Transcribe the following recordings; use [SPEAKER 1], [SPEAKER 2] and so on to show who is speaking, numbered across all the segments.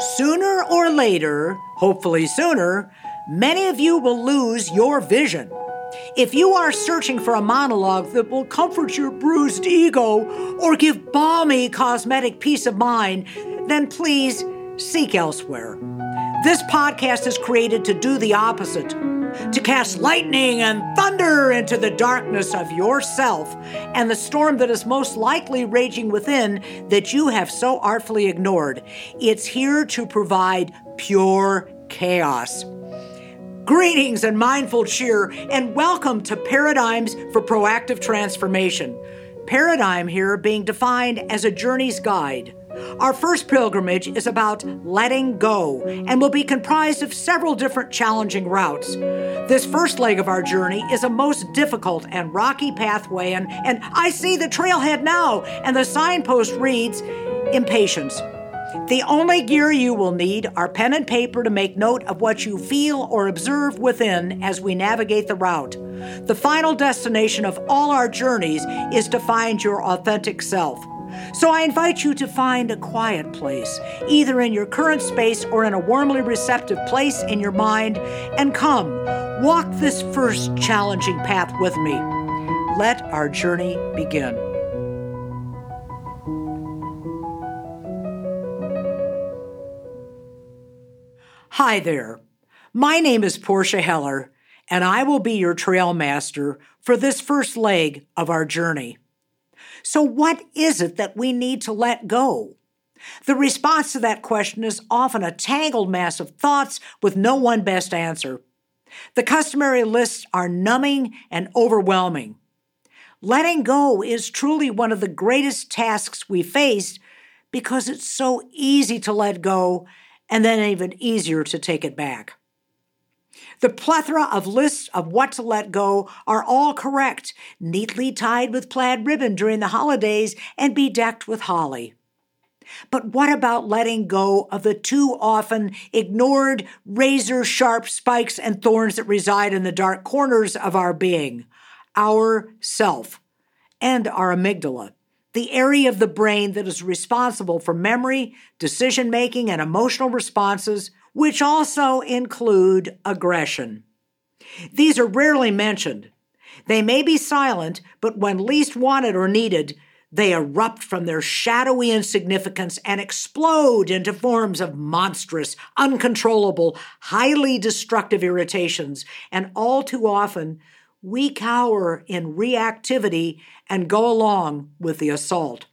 [SPEAKER 1] Sooner or later, hopefully sooner, many of you will lose your vision. If you are searching for a monologue that will comfort your bruised ego or give balmy cosmetic peace of mind, then please seek elsewhere. This podcast is created to do the opposite to cast lightning and thunder into the darkness of yourself and the storm that is most likely raging within that you have so artfully ignored. It's here to provide pure chaos. Greetings and mindful cheer, and welcome to Paradigms for Proactive Transformation. Paradigm here being defined as a journey's guide. Our first pilgrimage is about letting go and will be comprised of several different challenging routes. This first leg of our journey is a most difficult and rocky pathway, and, and I see the trailhead now, and the signpost reads Impatience. The only gear you will need are pen and paper to make note of what you feel or observe within as we navigate the route. The final destination of all our journeys is to find your authentic self. So I invite you to find a quiet place, either in your current space or in a warmly receptive place in your mind, and come, walk this first challenging path with me. Let our journey begin. Hi there. My name is Portia Heller, and I will be your trail master for this first leg of our journey. So, what is it that we need to let go? The response to that question is often a tangled mass of thoughts with no one best answer. The customary lists are numbing and overwhelming. Letting go is truly one of the greatest tasks we face because it's so easy to let go and then even easier to take it back. The plethora of lists of what to let go are all correct, neatly tied with plaid ribbon during the holidays and bedecked with holly. But what about letting go of the too often ignored razor sharp spikes and thorns that reside in the dark corners of our being, our self, and our amygdala? The area of the brain that is responsible for memory, decision making, and emotional responses which also include aggression. These are rarely mentioned. They may be silent, but when least wanted or needed, they erupt from their shadowy insignificance and explode into forms of monstrous, uncontrollable, highly destructive irritations. And all too often, we cower in reactivity and go along with the assault.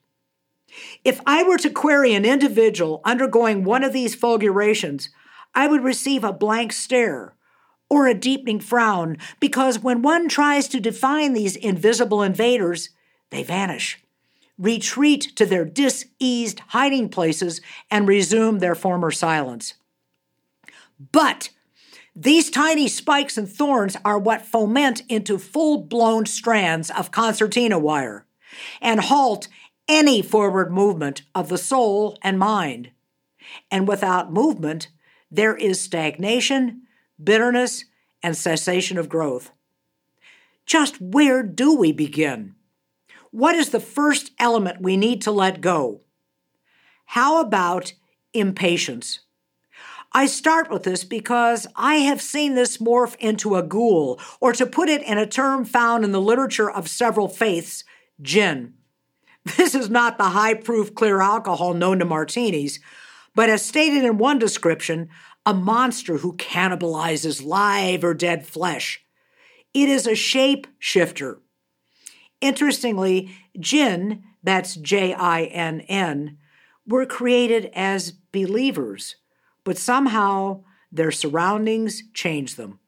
[SPEAKER 1] If I were to query an individual undergoing one of these fulgurations, I would receive a blank stare or a deepening frown because when one tries to define these invisible invaders, they vanish, retreat to their diseased hiding places, and resume their former silence. But these tiny spikes and thorns are what foment into full blown strands of concertina wire and halt any forward movement of the soul and mind. And without movement, there is stagnation, bitterness, and cessation of growth. Just where do we begin? What is the first element we need to let go? How about impatience? I start with this because I have seen this morph into a ghoul, or to put it in a term found in the literature of several faiths, jinn. This is not the high proof clear alcohol known to martinis, but as stated in one description, a monster who cannibalizes live or dead flesh. It is a shape shifter. Interestingly, jinn, that's J I N N, were created as believers, but somehow their surroundings change them.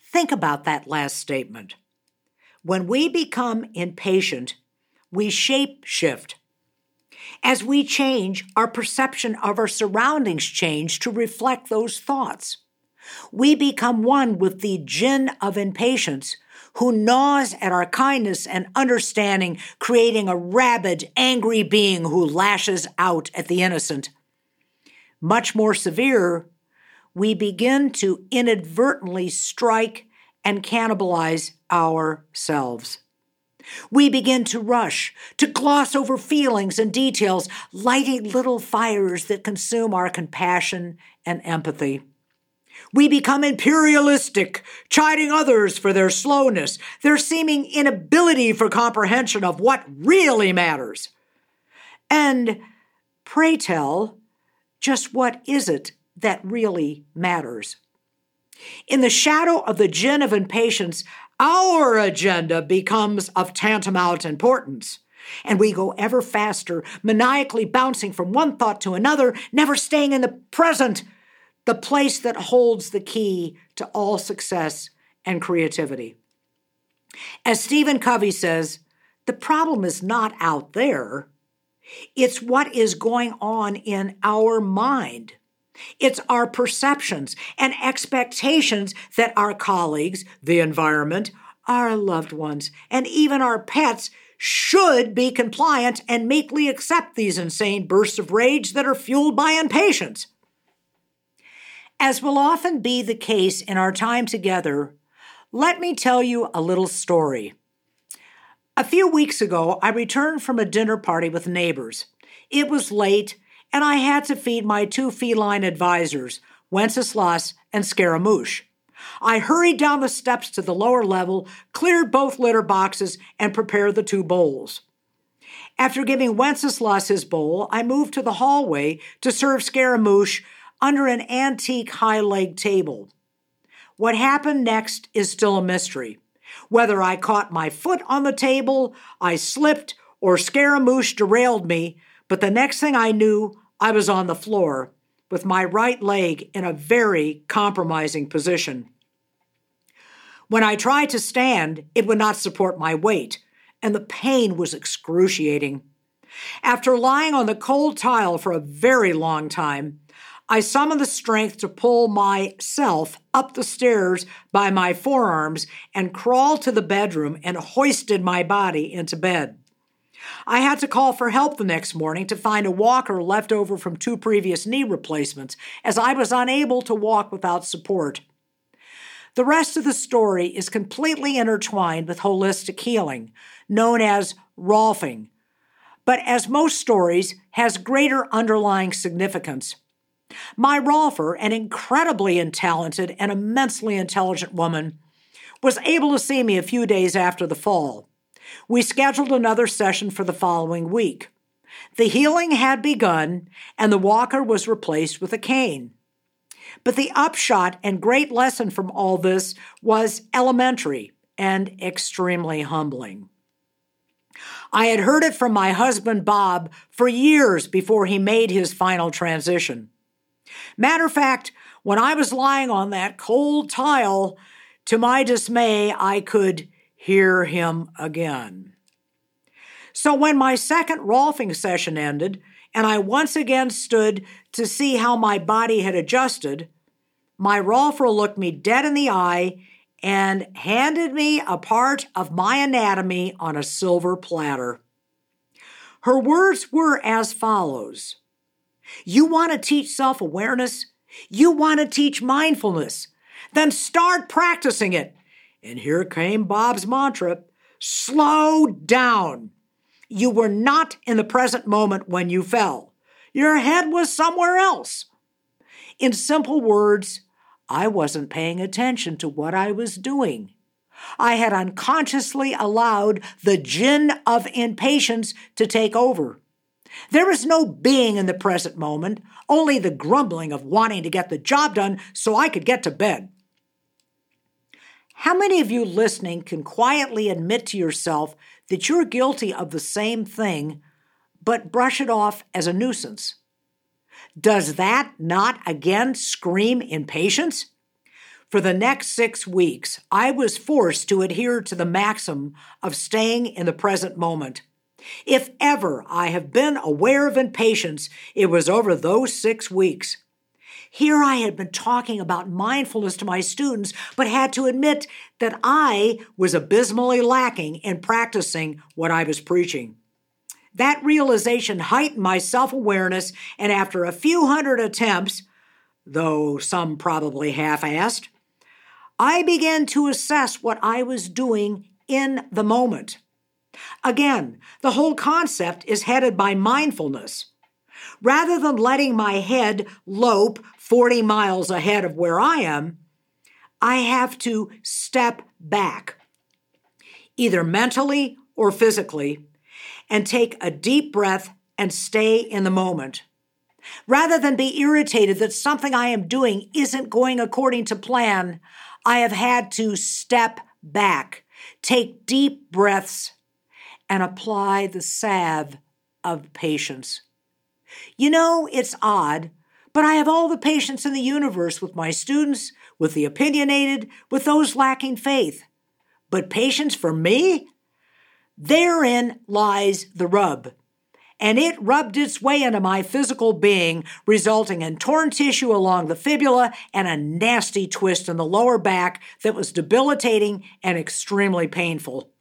[SPEAKER 1] Think about that last statement. When we become impatient, we shape shift. As we change, our perception of our surroundings change to reflect those thoughts. We become one with the jinn of impatience who gnaws at our kindness and understanding, creating a rabid, angry being who lashes out at the innocent. Much more severe, we begin to inadvertently strike and cannibalize ourselves. We begin to rush, to gloss over feelings and details, lighting little fires that consume our compassion and empathy. We become imperialistic, chiding others for their slowness, their seeming inability for comprehension of what really matters. And pray tell, just what is it that really matters? In the shadow of the jinn of impatience, our agenda becomes of tantamount importance. And we go ever faster, maniacally bouncing from one thought to another, never staying in the present, the place that holds the key to all success and creativity. As Stephen Covey says, the problem is not out there, it's what is going on in our mind. It's our perceptions and expectations that our colleagues, the environment, our loved ones, and even our pets should be compliant and meekly accept these insane bursts of rage that are fueled by impatience. As will often be the case in our time together, let me tell you a little story. A few weeks ago, I returned from a dinner party with neighbors. It was late, and I had to feed my two feline advisors, Wenceslas and Scaramouche. I hurried down the steps to the lower level, cleared both litter boxes, and prepared the two bowls. After giving Wenceslas his bowl, I moved to the hallway to serve Scaramouche under an antique high leg table. What happened next is still a mystery. Whether I caught my foot on the table, I slipped, or Scaramouche derailed me, but the next thing I knew, I was on the floor with my right leg in a very compromising position. When I tried to stand, it would not support my weight, and the pain was excruciating. After lying on the cold tile for a very long time, I summoned the strength to pull myself up the stairs by my forearms and crawled to the bedroom and hoisted my body into bed. I had to call for help the next morning to find a walker left over from two previous knee replacements, as I was unable to walk without support. The rest of the story is completely intertwined with holistic healing, known as Rolfing, but as most stories, has greater underlying significance. My Rolfer, an incredibly talented and immensely intelligent woman, was able to see me a few days after the fall. We scheduled another session for the following week. The healing had begun, and the walker was replaced with a cane. But the upshot and great lesson from all this was elementary and extremely humbling. I had heard it from my husband Bob for years before he made his final transition. Matter of fact, when I was lying on that cold tile, to my dismay, I could hear him again. So when my second Rolfing session ended, and I once again stood to see how my body had adjusted, my Rolfer looked me dead in the eye and handed me a part of my anatomy on a silver platter. Her words were as follows you want to teach self awareness? You want to teach mindfulness? Then start practicing it. And here came Bob's mantra slow down. You were not in the present moment when you fell, your head was somewhere else. In simple words, I wasn't paying attention to what I was doing. I had unconsciously allowed the jinn of impatience to take over. There is no being in the present moment, only the grumbling of wanting to get the job done so I could get to bed. How many of you listening can quietly admit to yourself that you're guilty of the same thing, but brush it off as a nuisance? Does that not again scream impatience? For the next six weeks, I was forced to adhere to the maxim of staying in the present moment. If ever I have been aware of impatience, it was over those six weeks. Here I had been talking about mindfulness to my students, but had to admit that I was abysmally lacking in practicing what I was preaching. That realization heightened my self awareness, and after a few hundred attempts, though some probably half assed, I began to assess what I was doing in the moment. Again, the whole concept is headed by mindfulness. Rather than letting my head lope 40 miles ahead of where I am, I have to step back, either mentally or physically, and take a deep breath and stay in the moment. Rather than be irritated that something I am doing isn't going according to plan, I have had to step back, take deep breaths, and apply the salve of patience. You know, it's odd, but I have all the patience in the universe with my students, with the opinionated, with those lacking faith. But patience for me? Therein lies the rub. And it rubbed its way into my physical being, resulting in torn tissue along the fibula and a nasty twist in the lower back that was debilitating and extremely painful.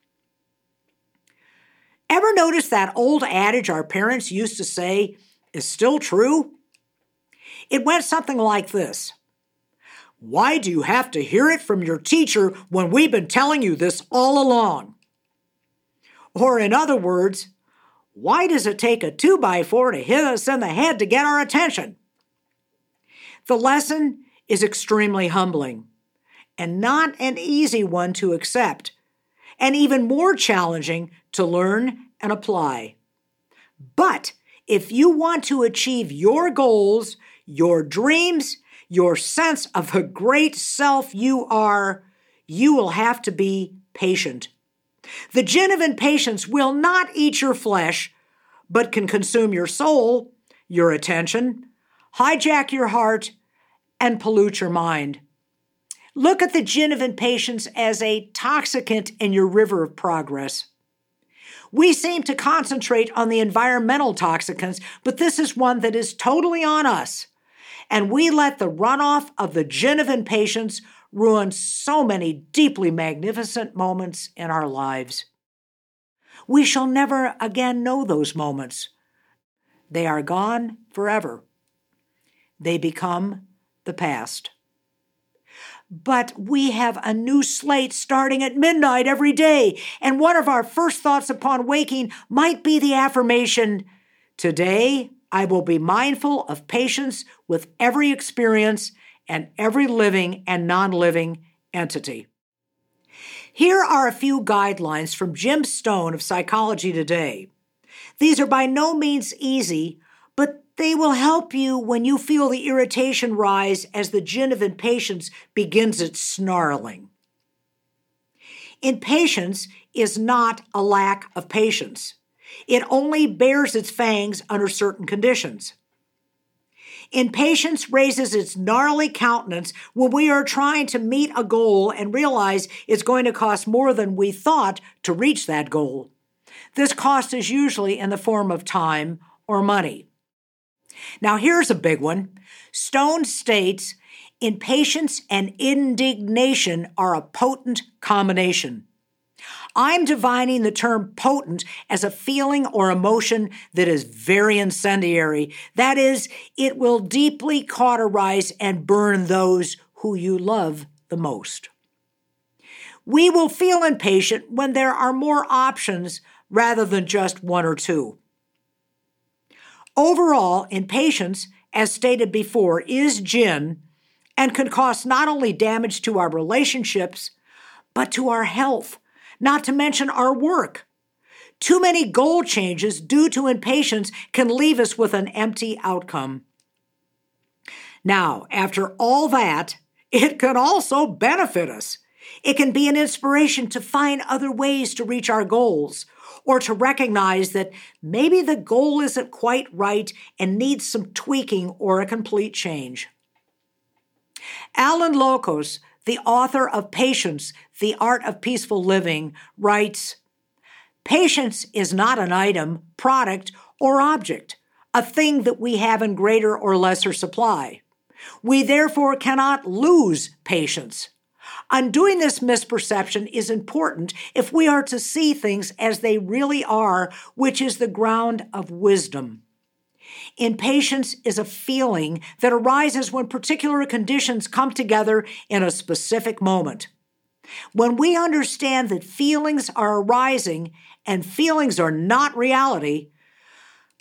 [SPEAKER 1] Ever notice that old adage our parents used to say is still true? It went something like this Why do you have to hear it from your teacher when we've been telling you this all along? Or, in other words, why does it take a two by four to hit us in the head to get our attention? The lesson is extremely humbling and not an easy one to accept, and even more challenging to learn and apply. But if you want to achieve your goals, your dreams, your sense of the great self you are, you will have to be patient. The jinn of impatience will not eat your flesh, but can consume your soul, your attention, hijack your heart, and pollute your mind. Look at the jinn of impatience as a toxicant in your river of progress. We seem to concentrate on the environmental toxicants, but this is one that is totally on us. And we let the runoff of the jinn of impatience ruin so many deeply magnificent moments in our lives. We shall never again know those moments. They are gone forever. They become the past. But we have a new slate starting at midnight every day, and one of our first thoughts upon waking might be the affirmation Today I will be mindful of patience with every experience and every living and non living entity. Here are a few guidelines from Jim Stone of Psychology Today. These are by no means easy, but they will help you when you feel the irritation rise as the jinn of impatience begins its snarling. Impatience is not a lack of patience. It only bears its fangs under certain conditions. Impatience raises its gnarly countenance when we are trying to meet a goal and realize it's going to cost more than we thought to reach that goal. This cost is usually in the form of time or money. Now, here's a big one. Stone states impatience and indignation are a potent combination. I'm defining the term potent as a feeling or emotion that is very incendiary. That is, it will deeply cauterize and burn those who you love the most. We will feel impatient when there are more options rather than just one or two. Overall, impatience, as stated before, is jinn and can cause not only damage to our relationships, but to our health, not to mention our work. Too many goal changes due to impatience can leave us with an empty outcome. Now, after all that, it can also benefit us. It can be an inspiration to find other ways to reach our goals or to recognize that maybe the goal isn't quite right and needs some tweaking or a complete change. Allan Lokos the author of Patience, The Art of Peaceful Living, writes Patience is not an item, product, or object, a thing that we have in greater or lesser supply. We therefore cannot lose patience. Undoing this misperception is important if we are to see things as they really are, which is the ground of wisdom. Impatience is a feeling that arises when particular conditions come together in a specific moment. When we understand that feelings are arising and feelings are not reality,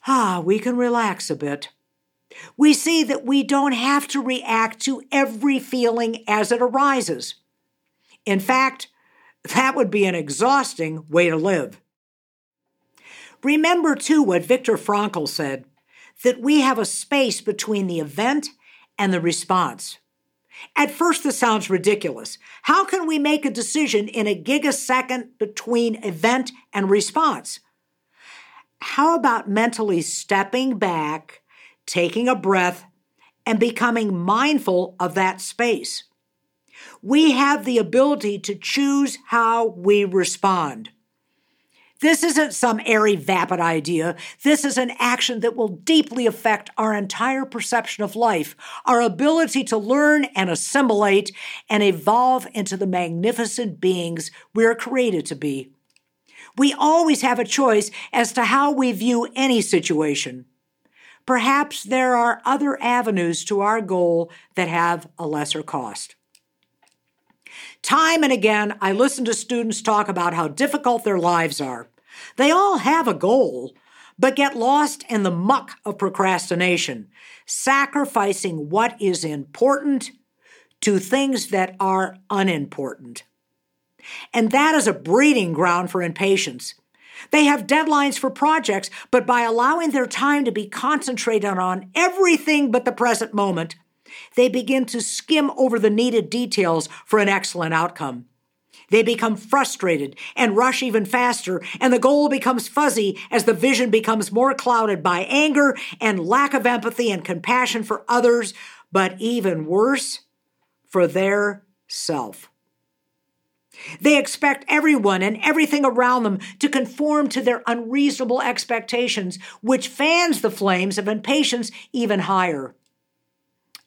[SPEAKER 1] ah, we can relax a bit. We see that we don't have to react to every feeling as it arises. In fact, that would be an exhausting way to live. Remember, too, what Viktor Frankl said that we have a space between the event and the response. At first, this sounds ridiculous. How can we make a decision in a gigasecond between event and response? How about mentally stepping back, taking a breath, and becoming mindful of that space? We have the ability to choose how we respond. This isn't some airy, vapid idea. This is an action that will deeply affect our entire perception of life, our ability to learn and assimilate and evolve into the magnificent beings we are created to be. We always have a choice as to how we view any situation. Perhaps there are other avenues to our goal that have a lesser cost. Time and again, I listen to students talk about how difficult their lives are. They all have a goal, but get lost in the muck of procrastination, sacrificing what is important to things that are unimportant. And that is a breeding ground for impatience. They have deadlines for projects, but by allowing their time to be concentrated on everything but the present moment, they begin to skim over the needed details for an excellent outcome. They become frustrated and rush even faster, and the goal becomes fuzzy as the vision becomes more clouded by anger and lack of empathy and compassion for others, but even worse, for their self. They expect everyone and everything around them to conform to their unreasonable expectations, which fans the flames of impatience even higher.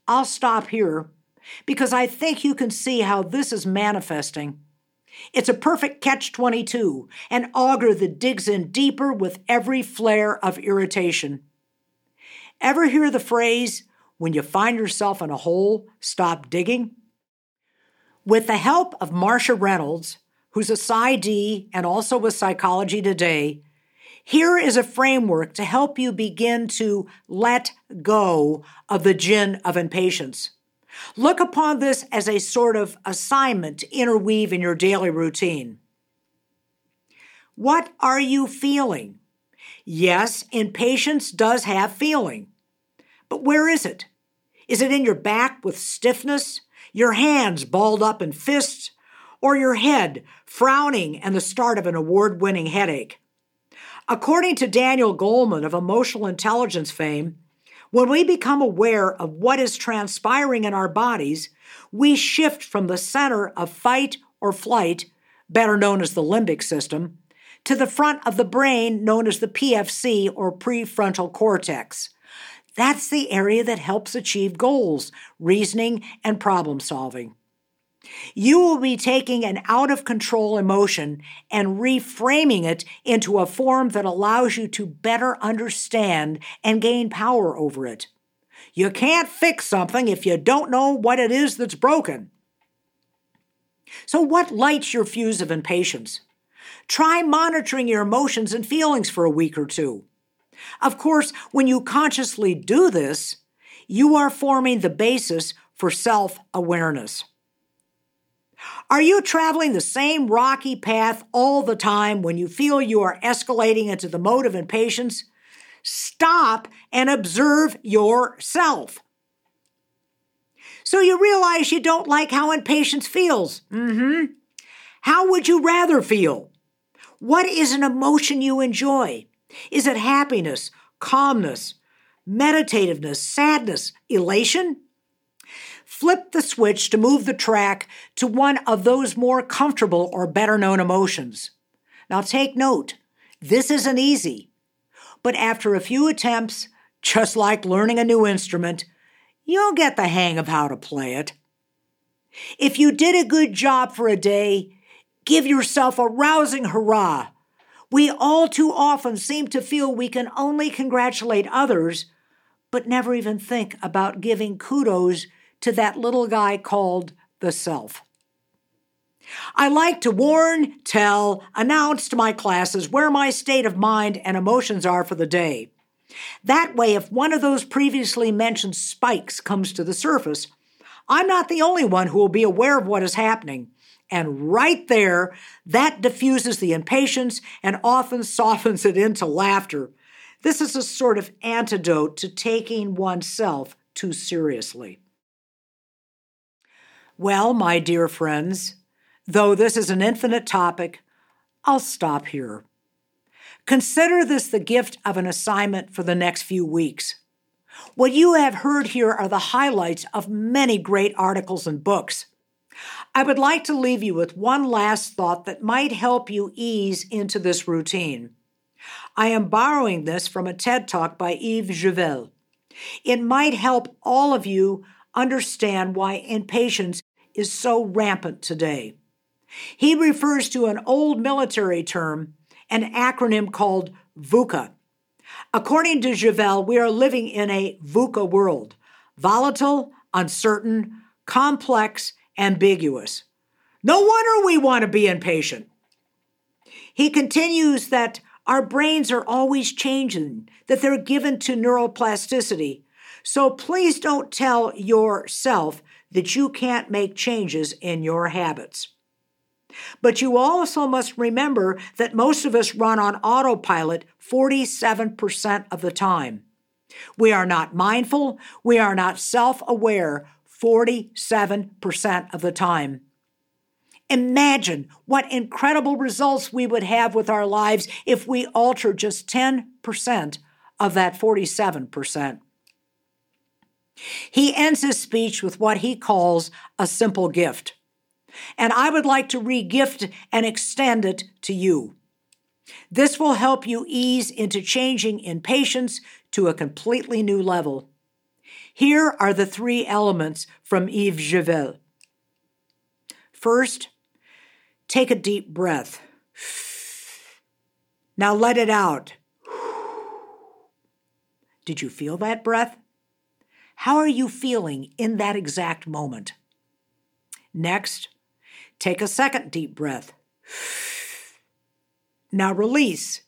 [SPEAKER 1] I'll stop here because I think you can see how this is manifesting. It's a perfect catch 22, an auger that digs in deeper with every flare of irritation. Ever hear the phrase, when you find yourself in a hole, stop digging? With the help of Marcia Reynolds, who's a PsyD and also with Psychology Today, here is a framework to help you begin to let go of the jinn of impatience. Look upon this as a sort of assignment to interweave in your daily routine. What are you feeling? Yes, impatience does have feeling. But where is it? Is it in your back with stiffness, your hands balled up in fists, or your head frowning and the start of an award winning headache? According to Daniel Goleman of emotional intelligence fame, when we become aware of what is transpiring in our bodies, we shift from the center of fight or flight, better known as the limbic system, to the front of the brain known as the PFC or prefrontal cortex. That's the area that helps achieve goals, reasoning, and problem solving. You will be taking an out of control emotion and reframing it into a form that allows you to better understand and gain power over it. You can't fix something if you don't know what it is that's broken. So, what lights your fuse of impatience? Try monitoring your emotions and feelings for a week or two. Of course, when you consciously do this, you are forming the basis for self awareness. Are you traveling the same rocky path all the time when you feel you are escalating into the mode of impatience? Stop and observe yourself. So you realize you don't like how impatience feels. Mm-hmm. How would you rather feel? What is an emotion you enjoy? Is it happiness, calmness, meditativeness, sadness, elation? Flip the switch to move the track to one of those more comfortable or better known emotions. Now take note, this isn't easy, but after a few attempts, just like learning a new instrument, you'll get the hang of how to play it. If you did a good job for a day, give yourself a rousing hurrah. We all too often seem to feel we can only congratulate others, but never even think about giving kudos to that little guy called the self. I like to warn, tell, announce to my classes where my state of mind and emotions are for the day. That way, if one of those previously mentioned spikes comes to the surface, I'm not the only one who will be aware of what is happening. And right there, that diffuses the impatience and often softens it into laughter. This is a sort of antidote to taking oneself too seriously. Well, my dear friends, though this is an infinite topic, I'll stop here. Consider this the gift of an assignment for the next few weeks. What you have heard here are the highlights of many great articles and books. I would like to leave you with one last thought that might help you ease into this routine. I am borrowing this from a TED Talk by Yves Javelle. It might help all of you understand why impatience is so rampant today. He refers to an old military term, an acronym called VUCA. According to Javelle, we are living in a VUCA world volatile, uncertain, complex, ambiguous. No wonder we want to be impatient. He continues that our brains are always changing, that they're given to neuroplasticity. So please don't tell yourself that you can't make changes in your habits. But you also must remember that most of us run on autopilot 47% of the time. We are not mindful, we are not self aware 47% of the time. Imagine what incredible results we would have with our lives if we alter just 10% of that 47%. He ends his speech with what he calls a simple gift. And I would like to regift and extend it to you. This will help you ease into changing impatience to a completely new level. Here are the three elements from Yves Javelle. First, Take a deep breath. Now let it out. Did you feel that breath? How are you feeling in that exact moment? Next, take a second deep breath. Now release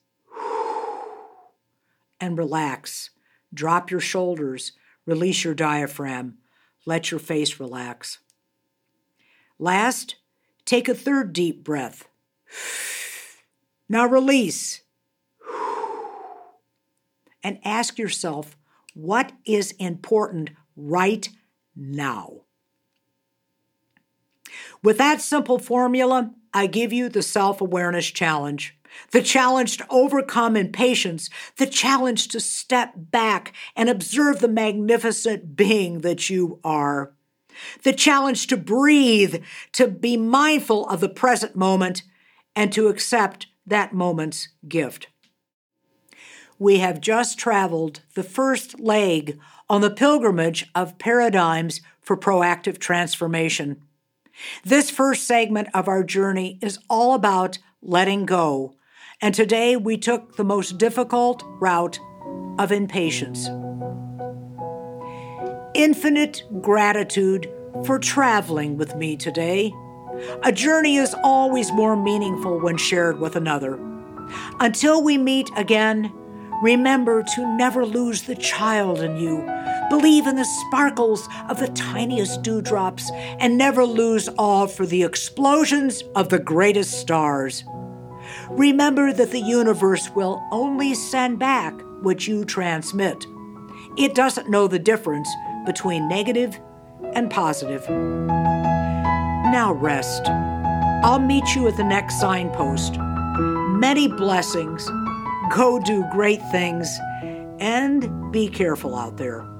[SPEAKER 1] and relax. Drop your shoulders, release your diaphragm, let your face relax. Last, Take a third deep breath. Now release. And ask yourself what is important right now. With that simple formula, I give you the self awareness challenge. The challenge to overcome impatience, the challenge to step back and observe the magnificent being that you are the challenge to breathe, to be mindful of the present moment, and to accept that moment's gift. We have just traveled the first leg on the pilgrimage of paradigms for proactive transformation. This first segment of our journey is all about letting go, and today we took the most difficult route of impatience infinite gratitude for traveling with me today. A journey is always more meaningful when shared with another. Until we meet again, remember to never lose the child in you. Believe in the sparkles of the tiniest dewdrops and never lose awe for the explosions of the greatest stars. Remember that the universe will only send back what you transmit. It doesn't know the difference between negative and positive. Now rest. I'll meet you at the next signpost. Many blessings. Go do great things and be careful out there.